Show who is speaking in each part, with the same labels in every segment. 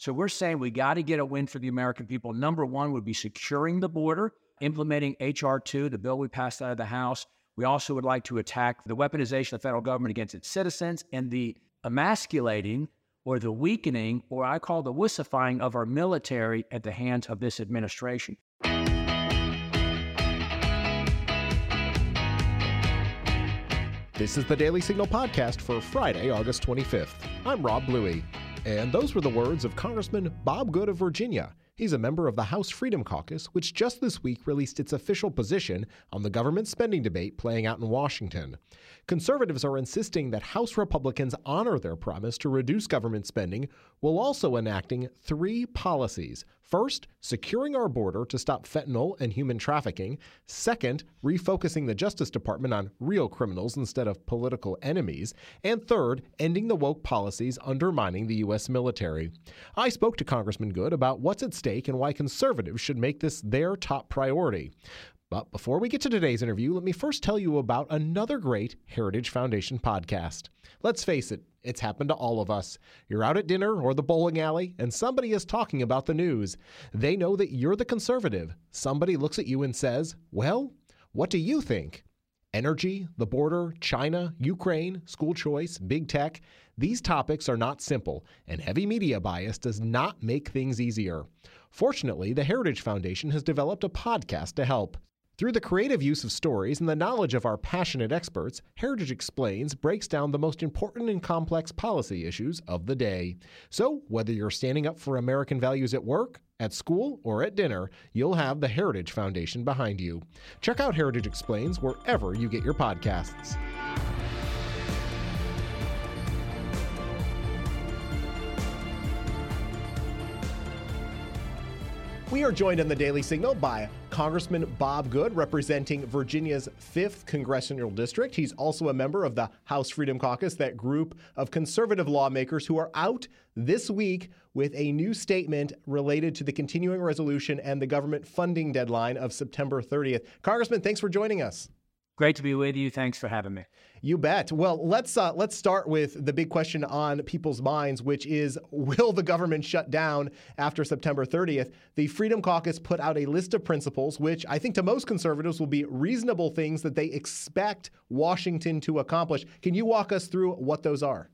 Speaker 1: So we're saying we got to get a win for the American people. Number one would be securing the border, implementing H.R. 2, the bill we passed out of the House. We also would like to attack the weaponization of the federal government against its citizens and the emasculating or the weakening, or I call the wussifying of our military at the hands of this administration.
Speaker 2: This is the Daily Signal podcast for Friday, August 25th. I'm Rob Bluey. And those were the words of Congressman Bob Good of Virginia. He's a member of the House Freedom Caucus, which just this week released its official position on the government spending debate playing out in Washington. Conservatives are insisting that House Republicans honor their promise to reduce government spending while also enacting three policies. First, securing our border to stop fentanyl and human trafficking. Second, refocusing the Justice Department on real criminals instead of political enemies. And third, ending the woke policies undermining the U.S. military. I spoke to Congressman Good about what's at stake and why conservatives should make this their top priority. But before we get to today's interview, let me first tell you about another great Heritage Foundation podcast. Let's face it, it's happened to all of us. You're out at dinner or the bowling alley, and somebody is talking about the news. They know that you're the conservative. Somebody looks at you and says, Well, what do you think? Energy, the border, China, Ukraine, school choice, big tech. These topics are not simple, and heavy media bias does not make things easier. Fortunately, the Heritage Foundation has developed a podcast to help. Through the creative use of stories and the knowledge of our passionate experts, Heritage Explains breaks down the most important and complex policy issues of the day. So, whether you're standing up for American values at work, at school, or at dinner, you'll have the Heritage Foundation behind you. Check out Heritage Explains wherever you get your podcasts. We are joined on the Daily Signal by Congressman Bob Good, representing Virginia's 5th Congressional District. He's also a member of the House Freedom Caucus, that group of conservative lawmakers who are out this week with a new statement related to the continuing resolution and the government funding deadline of September 30th. Congressman, thanks for joining us.
Speaker 1: Great to be with you. Thanks for having me.
Speaker 2: You bet. Well, let's uh, let's start with the big question on people's minds, which is: Will the government shut down after September 30th? The Freedom Caucus put out a list of principles, which I think to most conservatives will be reasonable things that they expect Washington to accomplish. Can you walk us through what those are?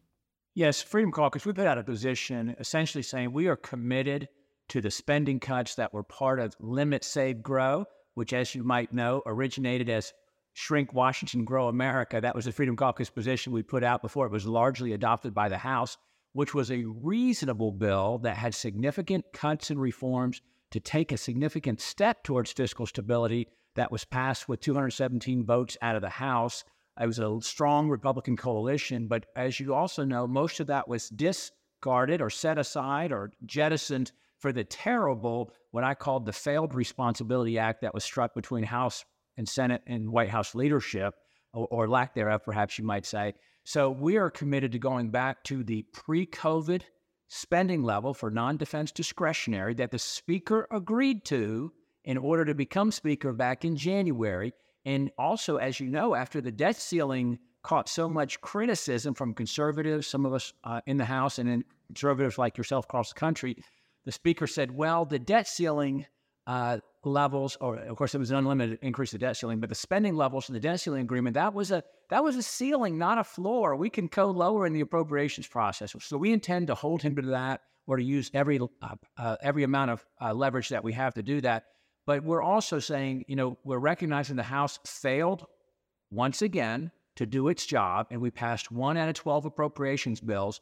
Speaker 1: Yes, Freedom Caucus. We put out a position essentially saying we are committed to the spending cuts that were part of Limit, Save, Grow, which, as you might know, originated as Shrink Washington, Grow America. That was the Freedom Caucus position we put out before it was largely adopted by the House, which was a reasonable bill that had significant cuts and reforms to take a significant step towards fiscal stability that was passed with 217 votes out of the House. It was a strong Republican coalition, but as you also know, most of that was discarded or set aside or jettisoned for the terrible, what I called the Failed Responsibility Act that was struck between House and Senate and White House leadership, or, or lack thereof, perhaps you might say. So we are committed to going back to the pre COVID spending level for non defense discretionary that the Speaker agreed to in order to become Speaker back in January. And also, as you know, after the debt ceiling caught so much criticism from conservatives, some of us uh, in the House and in conservatives like yourself across the country, the Speaker said, well, the debt ceiling uh, levels, or of course it was an unlimited increase of debt ceiling, but the spending levels in the debt ceiling agreement that was a that was a ceiling, not a floor. We can go lower in the appropriations process, so we intend to hold him to that, or to use every uh, uh, every amount of uh, leverage that we have to do that. But we're also saying, you know, we're recognizing the House failed once again to do its job, and we passed one out of twelve appropriations bills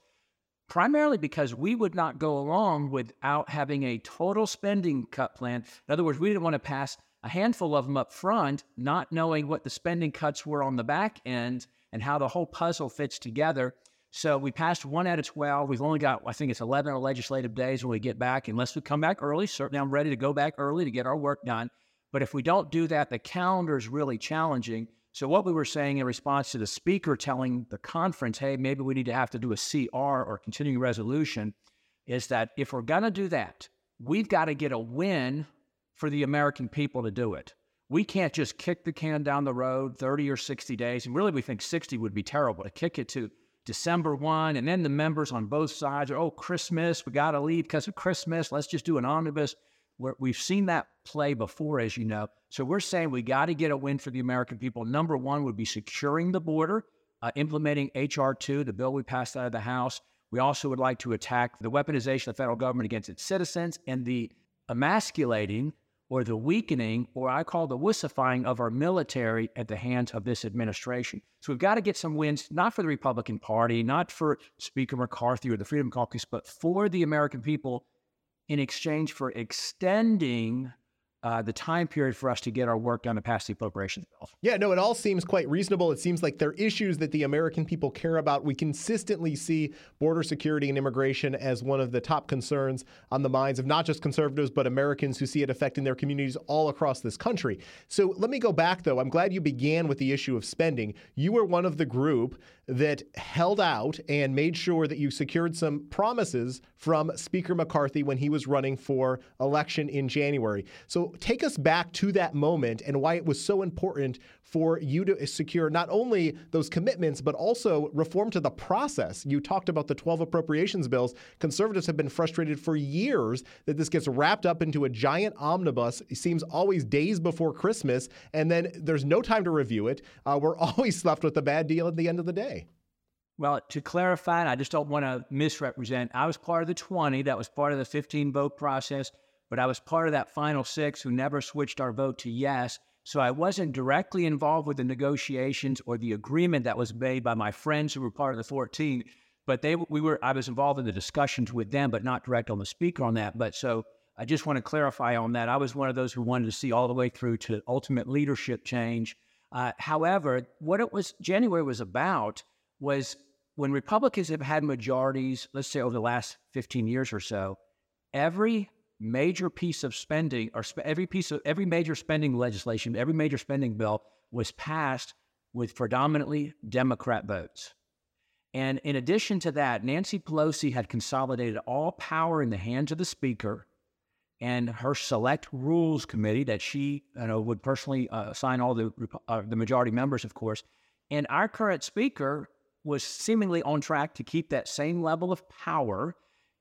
Speaker 1: primarily because we would not go along without having a total spending cut plan. In other words, we didn't want to pass a handful of them up front, not knowing what the spending cuts were on the back end and how the whole puzzle fits together. So we passed one out of 12. We've only got, I think it's 11 legislative days when we get back, unless we come back early. Certainly, I'm ready to go back early to get our work done. But if we don't do that, the calendar is really challenging. So, what we were saying in response to the speaker telling the conference, hey, maybe we need to have to do a CR or continuing resolution, is that if we're going to do that, we've got to get a win for the American people to do it. We can't just kick the can down the road 30 or 60 days. And really, we think 60 would be terrible to kick it to December 1, and then the members on both sides are, oh, Christmas, we got to leave because of Christmas. Let's just do an omnibus. We're, we've seen that play before, as you know. So we're saying we got to get a win for the American people. Number one would be securing the border, uh, implementing H.R. 2, the bill we passed out of the House. We also would like to attack the weaponization of the federal government against its citizens and the emasculating or the weakening, or I call the wussifying of our military at the hands of this administration. So we've got to get some wins, not for the Republican Party, not for Speaker McCarthy or the Freedom Caucus, but for the American people in exchange for extending uh, the time period for us to get our work done to pass the appropriations bill.
Speaker 2: Yeah, no, it all seems quite reasonable. It seems like they're issues that the American people care about. We consistently see border security and immigration as one of the top concerns on the minds of not just conservatives, but Americans who see it affecting their communities all across this country. So let me go back, though. I'm glad you began with the issue of spending. You were one of the group that held out and made sure that you secured some promises from Speaker McCarthy when he was running for election in January. So take us back to that moment and why it was so important for you to secure not only those commitments, but also reform to the process. You talked about the 12 appropriations bills. Conservatives have been frustrated for years that this gets wrapped up into a giant omnibus. It seems always days before Christmas, and then there's no time to review it. Uh, we're always left with a bad deal at the end of the day.
Speaker 1: Well, to clarify, I just don't want to misrepresent. I was part of the 20 that was part of the 15 vote process, but I was part of that final six who never switched our vote to yes. So I wasn't directly involved with the negotiations or the agreement that was made by my friends who were part of the 14. But they, we were, I was involved in the discussions with them, but not direct on the speaker on that. But so I just want to clarify on that. I was one of those who wanted to see all the way through to ultimate leadership change. Uh, however, what it was January was about was when Republicans have had majorities, let's say over the last 15 years or so, every major piece of spending or sp- every piece of every major spending legislation, every major spending bill was passed with predominantly Democrat votes. And in addition to that, Nancy Pelosi had consolidated all power in the hands of the Speaker and her Select Rules Committee that she you know, would personally uh, assign all the uh, the majority members, of course. And our current Speaker was seemingly on track to keep that same level of power.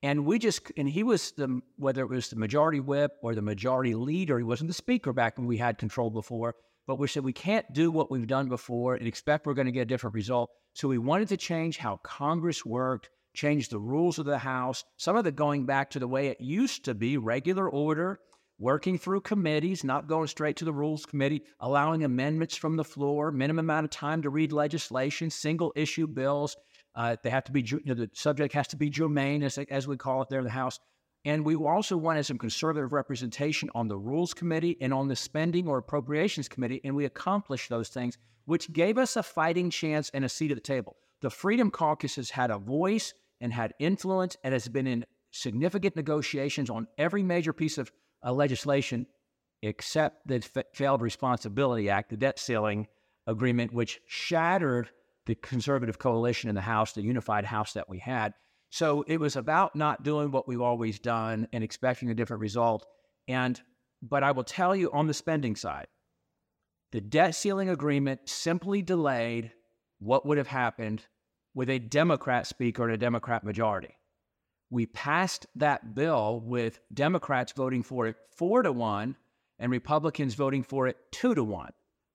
Speaker 1: And we just, and he was the, whether it was the majority whip or the majority leader, he wasn't the speaker back when we had control before. But we said we can't do what we've done before and expect we're going to get a different result. So we wanted to change how Congress worked, change the rules of the House, some of it going back to the way it used to be regular order, working through committees, not going straight to the Rules Committee, allowing amendments from the floor, minimum amount of time to read legislation, single issue bills. Uh, they have to be, you know, the subject has to be germane, as, as we call it there in the House. And we also wanted some conservative representation on the Rules Committee and on the Spending or Appropriations Committee, and we accomplished those things, which gave us a fighting chance and a seat at the table. The Freedom Caucus has had a voice and had influence and has been in significant negotiations on every major piece of uh, legislation except the F- Failed Responsibility Act, the debt ceiling agreement, which shattered the conservative coalition in the House, the unified House that we had. So it was about not doing what we've always done and expecting a different result. And but I will tell you on the spending side, the debt ceiling agreement simply delayed what would have happened with a Democrat speaker and a Democrat majority we passed that bill with Democrats voting for it four to one and Republicans voting for it two to one.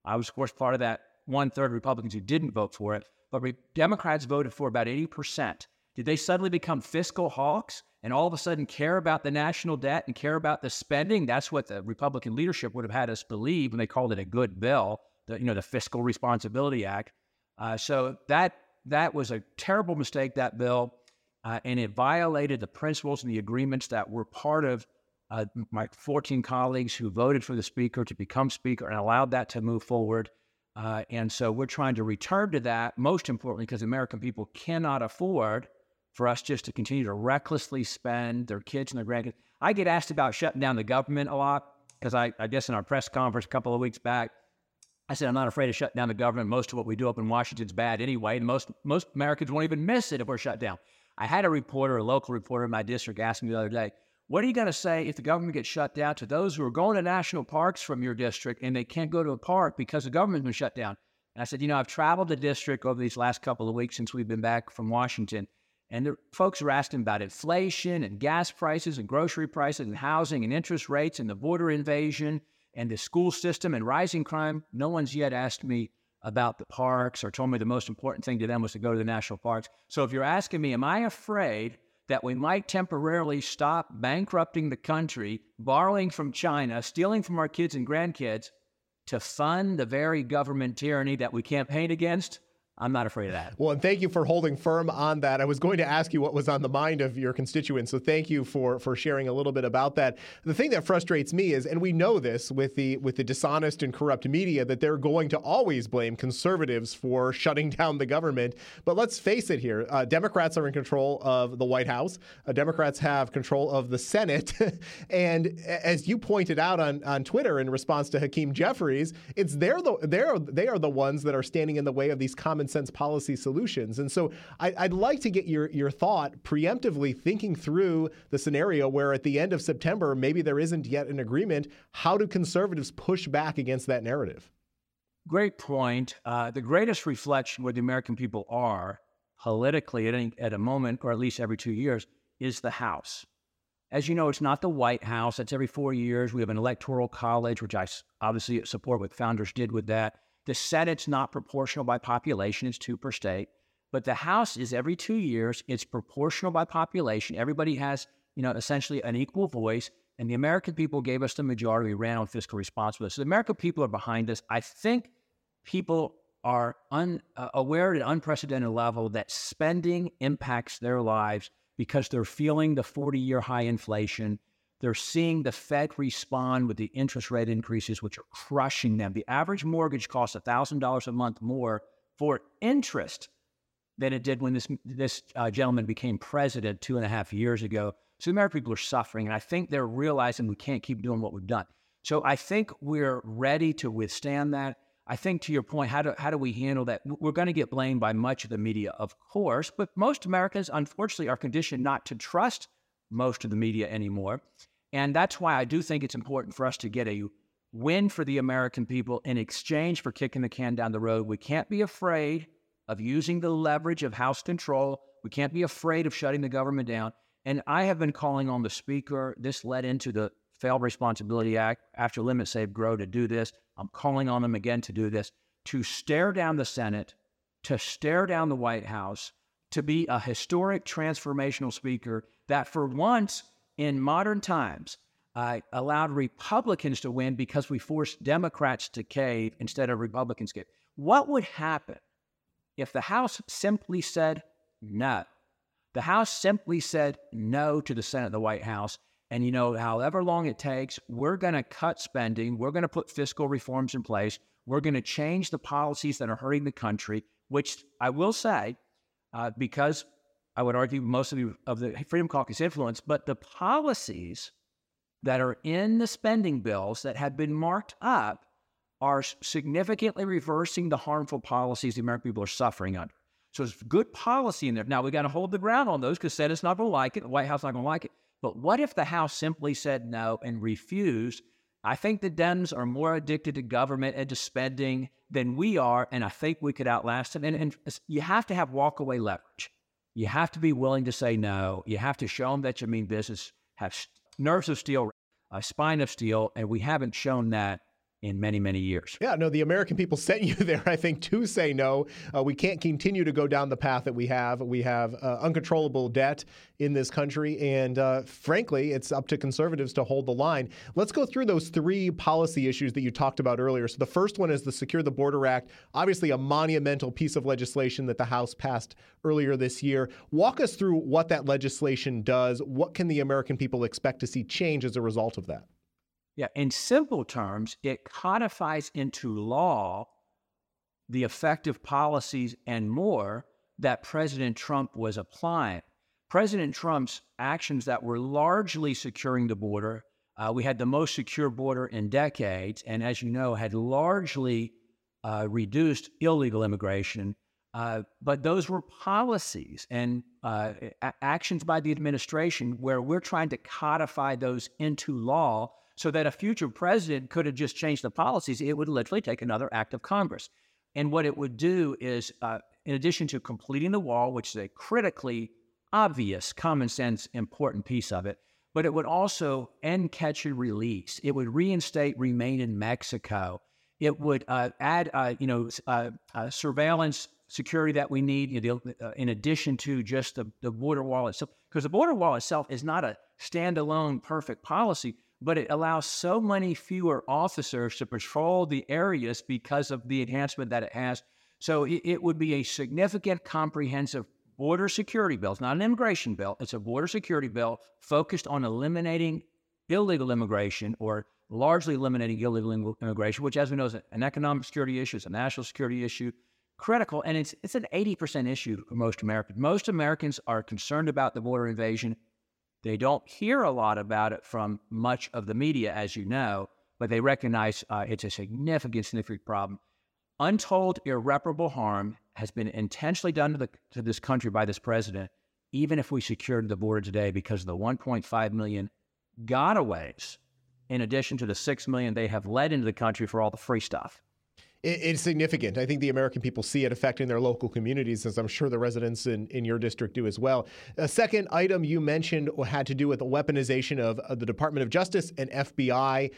Speaker 1: I was, of course, part of that one third Republicans who didn't vote for it, but re- Democrats voted for about 80%. Did they suddenly become fiscal hawks and all of a sudden care about the national debt and care about the spending? That's what the Republican leadership would have had us believe when they called it a good bill, the, you know, the Fiscal Responsibility Act. Uh, so that that was a terrible mistake, that bill uh, and it violated the principles and the agreements that were part of uh, my 14 colleagues who voted for the speaker to become speaker and allowed that to move forward. Uh, and so we're trying to return to that, most importantly, because American people cannot afford for us just to continue to recklessly spend their kids and their grandkids. I get asked about shutting down the government a lot because I, I guess in our press conference a couple of weeks back, I said, I'm not afraid of shutting down the government. Most of what we do up in Washington's bad anyway. And most, most Americans won't even miss it if we're shut down. I had a reporter, a local reporter in my district, ask me the other day, what are you going to say if the government gets shut down to those who are going to national parks from your district and they can't go to a park because the government's been shut down? And I said, you know, I've traveled the district over these last couple of weeks since we've been back from Washington. And the folks are asking about inflation and gas prices and grocery prices and housing and interest rates and the border invasion and the school system and rising crime. No one's yet asked me about the parks or told me the most important thing to them was to go to the national parks. So if you're asking me, am I afraid that we might temporarily stop bankrupting the country, borrowing from China, stealing from our kids and grandkids to fund the very government tyranny that we campaign against? I'm not afraid of that.
Speaker 2: Well, and thank you for holding firm on that. I was going to ask you what was on the mind of your constituents, so thank you for for sharing a little bit about that. The thing that frustrates me is, and we know this with the with the dishonest and corrupt media, that they're going to always blame conservatives for shutting down the government. But let's face it here: uh, Democrats are in control of the White House. Uh, Democrats have control of the Senate, and as you pointed out on on Twitter in response to Hakeem Jeffries, it's they're the they're they are the ones that are standing in the way of these common sense policy solutions. And so I, would like to get your, your thought preemptively thinking through the scenario where at the end of September, maybe there isn't yet an agreement. How do conservatives push back against that narrative?
Speaker 1: Great point. Uh, the greatest reflection where the American people are politically at, any, at a moment, or at least every two years, is the House. As you know, it's not the White House. That's every four years. We have an electoral college, which I obviously support what founders did with that. The Senate's not proportional by population, it's two per state. But the House is every two years, it's proportional by population. Everybody has, you know, essentially an equal voice. And the American people gave us the majority. We ran on fiscal responsibility. So the American people are behind us. I think people are un, uh, aware at an unprecedented level that spending impacts their lives because they're feeling the 40 year high inflation. They're seeing the Fed respond with the interest rate increases, which are crushing them. The average mortgage costs $1,000 a month more for interest than it did when this, this uh, gentleman became president two and a half years ago. So the American people are suffering, and I think they're realizing we can't keep doing what we've done. So I think we're ready to withstand that. I think to your point, how do, how do we handle that? We're going to get blamed by much of the media, of course, but most Americans, unfortunately, are conditioned not to trust most of the media anymore. And that's why I do think it's important for us to get a win for the American people in exchange for kicking the can down the road. We can't be afraid of using the leverage of House control. We can't be afraid of shutting the government down. And I have been calling on the Speaker. This led into the Failed Responsibility Act after Limit Save Grow to do this. I'm calling on them again to do this to stare down the Senate, to stare down the White House, to be a historic transformational speaker that for once in modern times uh, allowed Republicans to win because we forced Democrats to cave instead of Republicans cave. What would happen if the House simply said no? The House simply said no to the Senate the White House. And, you know, however long it takes, we're going to cut spending. We're going to put fiscal reforms in place. We're going to change the policies that are hurting the country, which I will say, uh, because I would argue most of the, of the Freedom Caucus influence, but the policies that are in the spending bills that have been marked up are significantly reversing the harmful policies the American people are suffering under. So it's good policy in there. Now we got to hold the ground on those because Senate's not going to like it, the White House not going to like it. But what if the House simply said no and refused? I think the Dems are more addicted to government and to spending than we are, and I think we could outlast them. And, and you have to have walkaway leverage. You have to be willing to say no. You have to show them that you mean business, have nerves of steel, a spine of steel, and we haven't shown that in many, many years.
Speaker 2: Yeah, no, the American people sent you there, I think, to say no. Uh, we can't continue to go down the path that we have. We have uh, uncontrollable debt in this country, and uh, frankly, it's up to conservatives to hold the line. Let's go through those three policy issues that you talked about earlier. So the first one is the Secure the Border Act, obviously a monumental piece of legislation that the House passed earlier this year. Walk us through what that legislation does. What can the American people expect to see change as a result of that?
Speaker 1: Yeah, in simple terms, it codifies into law the effective policies and more that President Trump was applying. President Trump's actions that were largely securing the border, uh, we had the most secure border in decades, and as you know, had largely uh, reduced illegal immigration. Uh, but those were policies and uh, a- actions by the administration where we're trying to codify those into law so that a future president could have just changed the policies. It would literally take another act of Congress. And what it would do is, uh, in addition to completing the wall, which is a critically obvious, common sense, important piece of it, but it would also end catch and release. It would reinstate remain in Mexico. It would uh, add, uh, you know, uh, uh surveillance security that we need, you know, uh, in addition to just the, the border wall itself. Because the border wall itself is not a standalone perfect policy, but it allows so many fewer officers to patrol the areas because of the enhancement that it has. So it, it would be a significant, comprehensive border security bill. It's not an immigration bill, it's a border security bill focused on eliminating illegal immigration or largely eliminating illegal immigration, which, as we know, is an economic security issue, it's a national security issue, critical, and it's it's an 80% issue for most Americans. Most Americans are concerned about the border invasion. They don't hear a lot about it from much of the media, as you know, but they recognize uh, it's a significant, significant problem. Untold irreparable harm has been intentionally done to, the, to this country by this president, even if we secured the border today, because of the 1.5 million gotaways, in addition to the 6 million they have led into the country for all the free stuff
Speaker 2: it's significant. I think the American people see it affecting their local communities, as I'm sure the residents in, in your district do as well. A second item you mentioned had to do with the weaponization of, of the Department of Justice and FBI.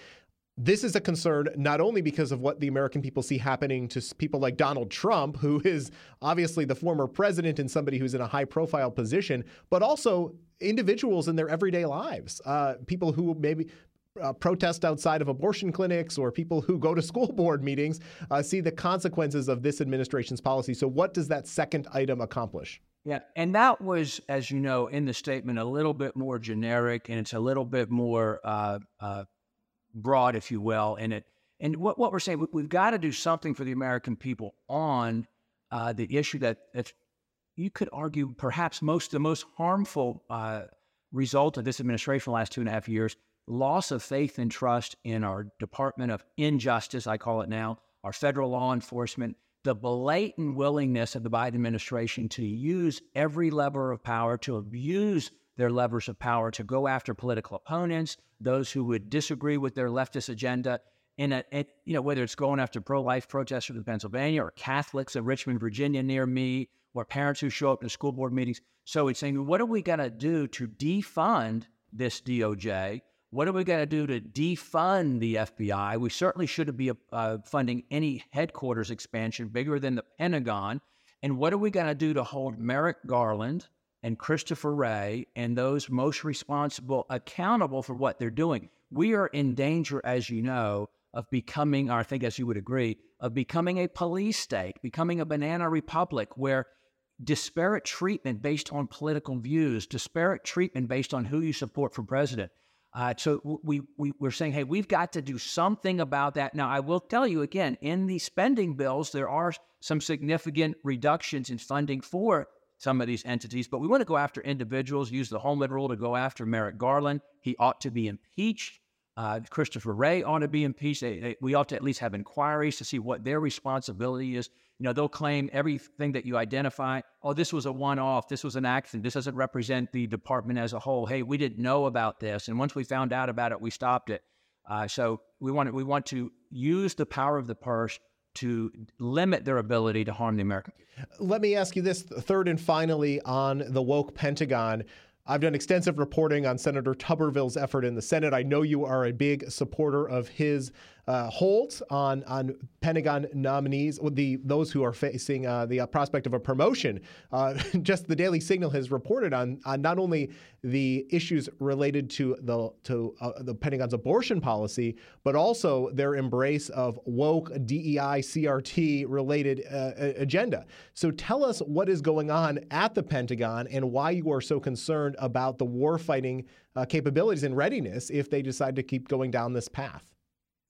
Speaker 2: This is a concern not only because of what the American people see happening to people like Donald Trump, who is obviously the former president and somebody who's in a high profile position, but also individuals in their everyday lives. Uh, people who maybe uh, protest outside of abortion clinics or people who go to school board meetings uh, see the consequences of this administration's policy. So, what does that second item accomplish?
Speaker 1: Yeah, and that was, as you know, in the statement, a little bit more generic, and it's a little bit more uh, uh broad, if you will. And it, and what, what we're saying, we, have got to do something for the American people on uh, the issue that, that you could argue perhaps most the most harmful uh, result of this administration the last two and a half years loss of faith and trust in our Department of Injustice, I call it now, our federal law enforcement, the blatant willingness of the Biden administration to use every lever of power, to abuse their levers of power, to go after political opponents, those who would disagree with their leftist agenda. In a, you know, whether it's going after pro-life protesters in Pennsylvania or Catholics in Richmond, Virginia, near me, or parents who show up to school board meetings. So it's saying, what are we going to do to defund this DOJ? What are we going to do to defund the FBI? We certainly shouldn't be uh, funding any headquarters expansion bigger than the Pentagon. And what are we going to do to hold Merrick Garland and Christopher Wray and those most responsible accountable for what they're doing? We are in danger, as you know, of becoming, or I think as you would agree, of becoming a police state, becoming a banana republic where disparate treatment based on political views, disparate treatment based on who you support for president, uh, so we, we we're saying, hey, we've got to do something about that. Now, I will tell you again, in the spending bills, there are some significant reductions in funding for some of these entities, but we want to go after individuals. Use the Holman Rule to go after Merrick Garland. He ought to be impeached. Uh, Christopher Wray ought to be impeached. They, they, we ought to at least have inquiries to see what their responsibility is you know, they'll claim everything that you identify. Oh, this was a one-off. This was an accident. This doesn't represent the department as a whole. Hey, we didn't know about this, and once we found out about it, we stopped it. Uh, so we want to, we want to use the power of the purse to limit their ability to harm the American.
Speaker 2: Let me ask you this: third and finally, on the woke Pentagon. I've done extensive reporting on Senator Tuberville's effort in the Senate. I know you are a big supporter of his uh, holds on on Pentagon nominees, the those who are facing uh, the uh, prospect of a promotion. Uh, just the Daily Signal has reported on, on not only the issues related to the to uh, the Pentagon's abortion policy, but also their embrace of woke DEI CRT related agenda. So tell us what is going on at the Pentagon and why you are so concerned about the warfighting mm-hmm. uh, capabilities and readiness if they decide to keep going down this path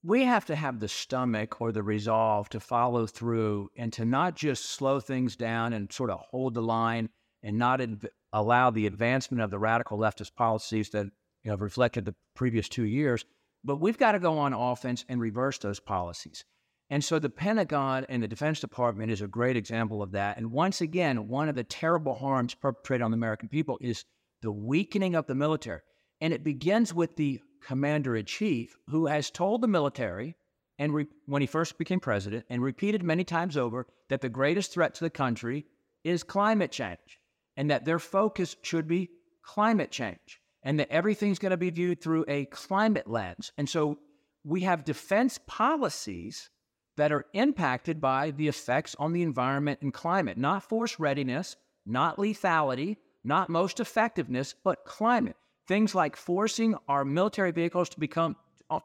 Speaker 1: we have to have the stomach or the resolve to follow through and to not just slow things down and sort of hold the line and not inv- allow the advancement of the radical leftist policies that you know, have reflected the previous two years. But we've got to go on offense and reverse those policies. And so the Pentagon and the Defense Department is a great example of that. And once again, one of the terrible harms perpetrated on the American people is the weakening of the military. And it begins with the commander in chief who has told the military and re- when he first became president, and repeated many times over that the greatest threat to the country is climate change, and that their focus should be climate change, and that everything's going to be viewed through a climate lens. And so we have defense policies that are impacted by the effects on the environment and climate, not force readiness, not lethality, not most effectiveness, but climate. Things like forcing our military vehicles to become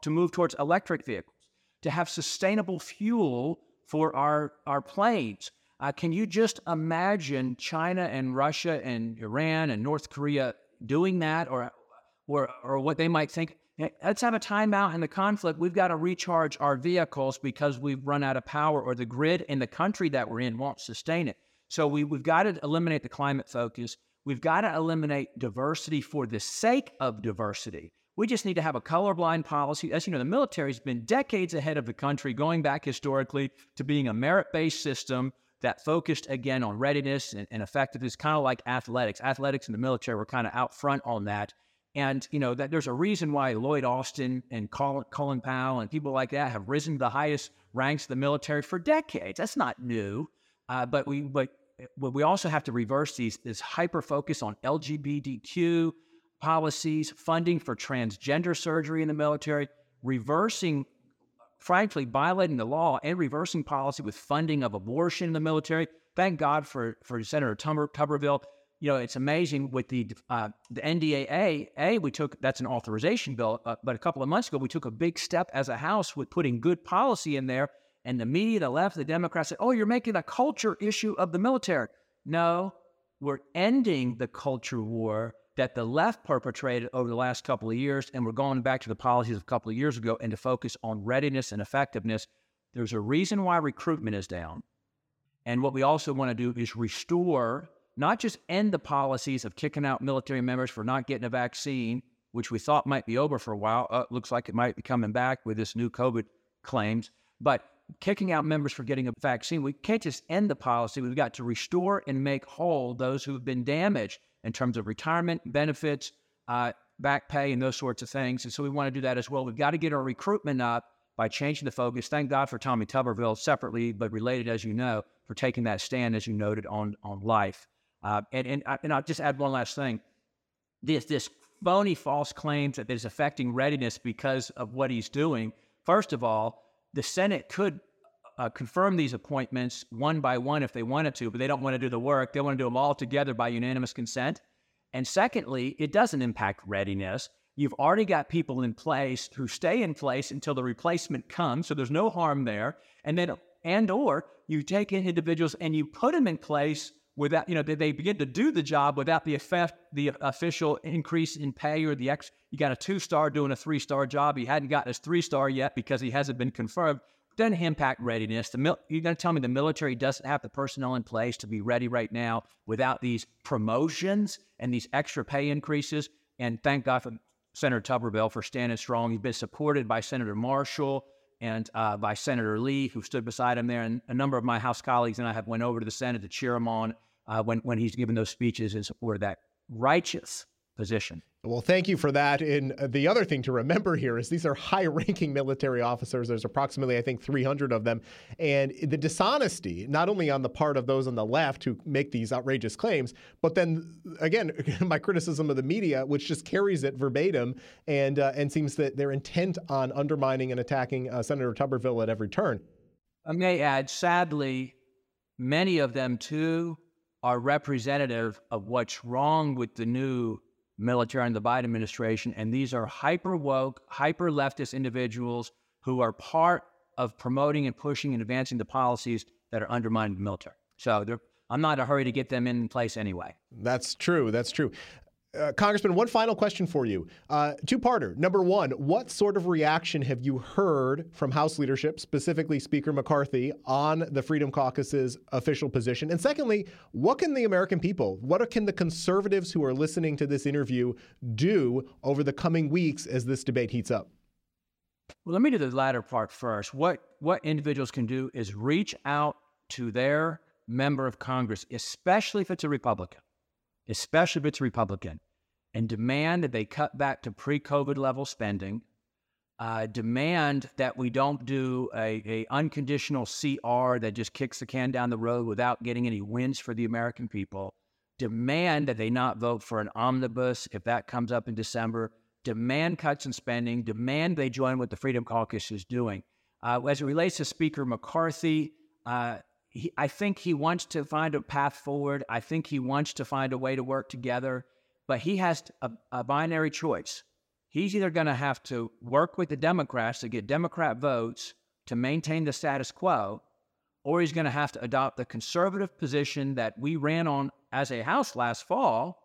Speaker 1: to move towards electric vehicles to have sustainable fuel for our, our planes. Uh, can you just imagine China and Russia and Iran and North Korea doing that or, or, or what they might think? Let's have a timeout in the conflict. We've got to recharge our vehicles because we've run out of power or the grid in the country that we're in won't sustain it. So we, we've got to eliminate the climate focus. We've got to eliminate diversity for the sake of diversity. We just need to have a colorblind policy. As you know, the military's been decades ahead of the country, going back historically to being a merit based system that focused again on readiness and, and effectiveness, kind of like athletics. Athletics and the military were kind of out front on that. And you know that there's a reason why Lloyd Austin and Colin, Colin Powell and people like that have risen to the highest ranks of the military for decades. That's not new. Uh, but we but we also have to reverse these this hyper focus on LGBTQ policies, funding for transgender surgery in the military, reversing, frankly, violating the law and reversing policy with funding of abortion in the military. Thank God for, for Senator Tuber, Tuberville. You know, it's amazing with the uh, the NDAA. A, we took that's an authorization bill, uh, but a couple of months ago we took a big step as a House with putting good policy in there. And the media, the left, the Democrats said, "Oh, you're making a culture issue of the military." No, we're ending the culture war that the left perpetrated over the last couple of years, and we're going back to the policies of a couple of years ago and to focus on readiness and effectiveness. There's a reason why recruitment is down. And what we also want to do is restore, not just end the policies of kicking out military members for not getting a vaccine, which we thought might be over for a while. Uh, looks like it might be coming back with this new COVID claims, but kicking out members for getting a vaccine. We can't just end the policy. We've got to restore and make whole those who have been damaged in terms of retirement benefits, uh, back pay, and those sorts of things. And so we want to do that as well. We've got to get our recruitment up by changing the focus. Thank God for Tommy Tuberville, separately but related, as you know, for taking that stand, as you noted, on on life. Uh, and and and I'll just add one last thing. This this phony false claims that is affecting readiness because of what he's doing. First of all, the Senate could uh, confirm these appointments one by one if they wanted to, but they don't want to do the work. They want to do them all together by unanimous consent. And secondly, it doesn't impact readiness. You've already got people in place who stay in place until the replacement comes, so there's no harm there. And then, and or you take in individuals and you put them in place without, you know, they, they begin to do the job without the effect, the official increase in pay or the ex. You got a two star doing a three star job. He hadn't gotten his three star yet because he hasn't been confirmed doesn't impact readiness. The mil- you're going to tell me the military doesn't have the personnel in place to be ready right now without these promotions and these extra pay increases. And thank God for Senator Tuberville for standing strong. He's been supported by Senator Marshall and uh, by Senator Lee, who stood beside him there. And a number of my House colleagues and I have went over to the Senate to cheer him on uh, when when he's given those speeches in support of that righteous position.
Speaker 2: Well, thank you for that. And uh, the other thing to remember here is these are high ranking military officers. There's approximately, I think, 300 of them. And the dishonesty, not only on the part of those on the left who make these outrageous claims, but then again, my criticism of the media, which just carries it verbatim and, uh, and seems that they're intent on undermining and attacking uh, Senator Tuberville at every turn.
Speaker 1: I may add, sadly, many of them too are representative of what's wrong with the new military and the Biden administration. And these are hyper woke, hyper leftist individuals who are part of promoting and pushing and advancing the policies that are undermining the military. So I'm not in a hurry to get them in place anyway.
Speaker 2: That's true. That's true. Uh, Congressman, one final question for you. Uh, Two parter. Number one, what sort of reaction have you heard from House leadership, specifically Speaker McCarthy, on the Freedom Caucus's official position? And secondly, what can the American people, what can the conservatives who are listening to this interview do over the coming weeks as this debate heats up?
Speaker 1: Well, let me do the latter part first. What, what individuals can do is reach out to their member of Congress, especially if it's a Republican especially if it's a Republican, and demand that they cut back to pre COVID level spending, uh, demand that we don't do a, a unconditional CR that just kicks the can down the road without getting any wins for the American people. Demand that they not vote for an omnibus if that comes up in December. Demand cuts in spending. Demand they join what the Freedom Caucus is doing. Uh, as it relates to Speaker McCarthy, uh, he, I think he wants to find a path forward. I think he wants to find a way to work together, but he has a, a binary choice he's either going to have to work with the Democrats to get Democrat votes to maintain the status quo, or he's going to have to adopt the conservative position that we ran on as a House last fall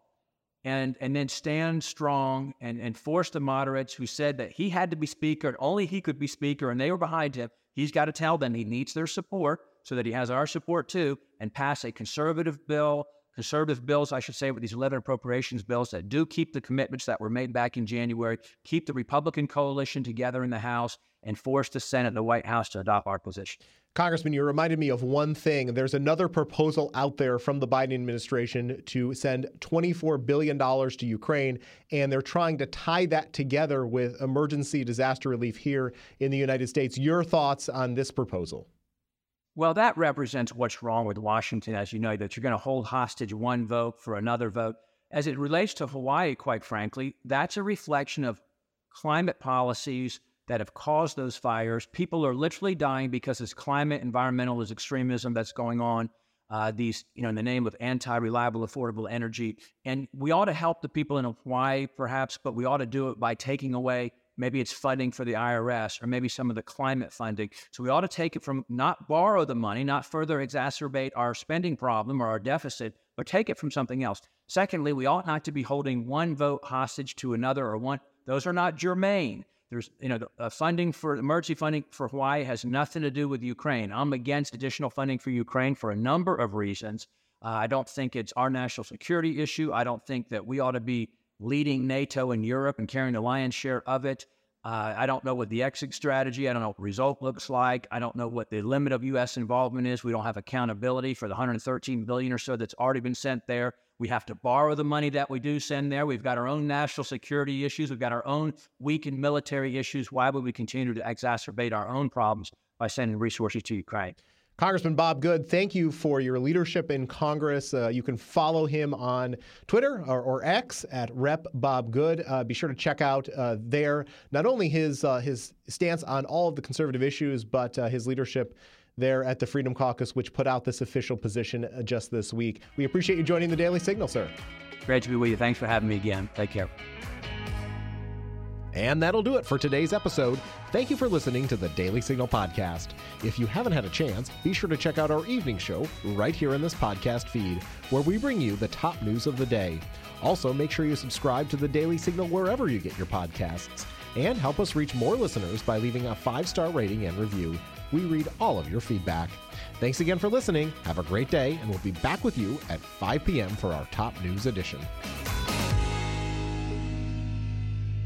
Speaker 1: and, and then stand strong and, and force the moderates who said that he had to be speaker and only he could be speaker and they were behind him. He's got to tell them he needs their support so that he has our support too and pass a conservative bill conservative bills, I should say, with these 11 appropriations bills that do keep the commitments that were made back in January, keep the Republican coalition together in the House, and force the Senate and the White House to adopt our position.
Speaker 2: Congressman, you reminded me of one thing. There's another proposal out there from the Biden administration to send $24 billion to Ukraine, and they're trying to tie that together with emergency disaster relief here in the United States. Your thoughts on this proposal?
Speaker 1: Well, that represents what's wrong with Washington, as you know, that you're going to hold hostage one vote for another vote. As it relates to Hawaii, quite frankly, that's a reflection of climate policies that have caused those fires. People are literally dying because this climate environmentalist extremism that's going on. Uh, these, you know, in the name of anti-reliable, affordable energy, and we ought to help the people in Hawaii, perhaps, but we ought to do it by taking away Maybe it's funding for the IRS or maybe some of the climate funding. So we ought to take it from not borrow the money, not further exacerbate our spending problem or our deficit, but take it from something else. Secondly, we ought not to be holding one vote hostage to another or one. Those are not germane. There's, you know, uh, funding for emergency funding for Hawaii has nothing to do with Ukraine. I'm against additional funding for Ukraine for a number of reasons. Uh, I don't think it's our national security issue. I don't think that we ought to be leading NATO in Europe and carrying the lion's share of it. Uh, I don't know what the exit strategy, I don't know what the result looks like. I don't know what the limit of U.S. involvement is. We don't have accountability for the 113 billion or so that's already been sent there. We have to borrow the money that we do send there. We've got our own national security issues. We've got our own weakened military issues. Why would we continue to exacerbate our own problems by sending resources to Ukraine?
Speaker 2: Congressman Bob Good, thank you for your leadership in Congress. Uh, you can follow him on Twitter or, or X at Rep Bob Good. Uh, be sure to check out uh, there not only his uh, his stance on all of the conservative issues, but uh, his leadership there at the Freedom Caucus, which put out this official position uh, just this week. We appreciate you joining the Daily Signal, sir.
Speaker 1: Great to be with you. Thanks for having me again. Take care.
Speaker 2: And that'll do it for today's episode. Thank you for listening to the Daily Signal podcast. If you haven't had a chance, be sure to check out our evening show right here in this podcast feed, where we bring you the top news of the day. Also, make sure you subscribe to the Daily Signal wherever you get your podcasts. And help us reach more listeners by leaving a five star rating and review. We read all of your feedback. Thanks again for listening. Have a great day, and we'll be back with you at 5 p.m. for our top news edition.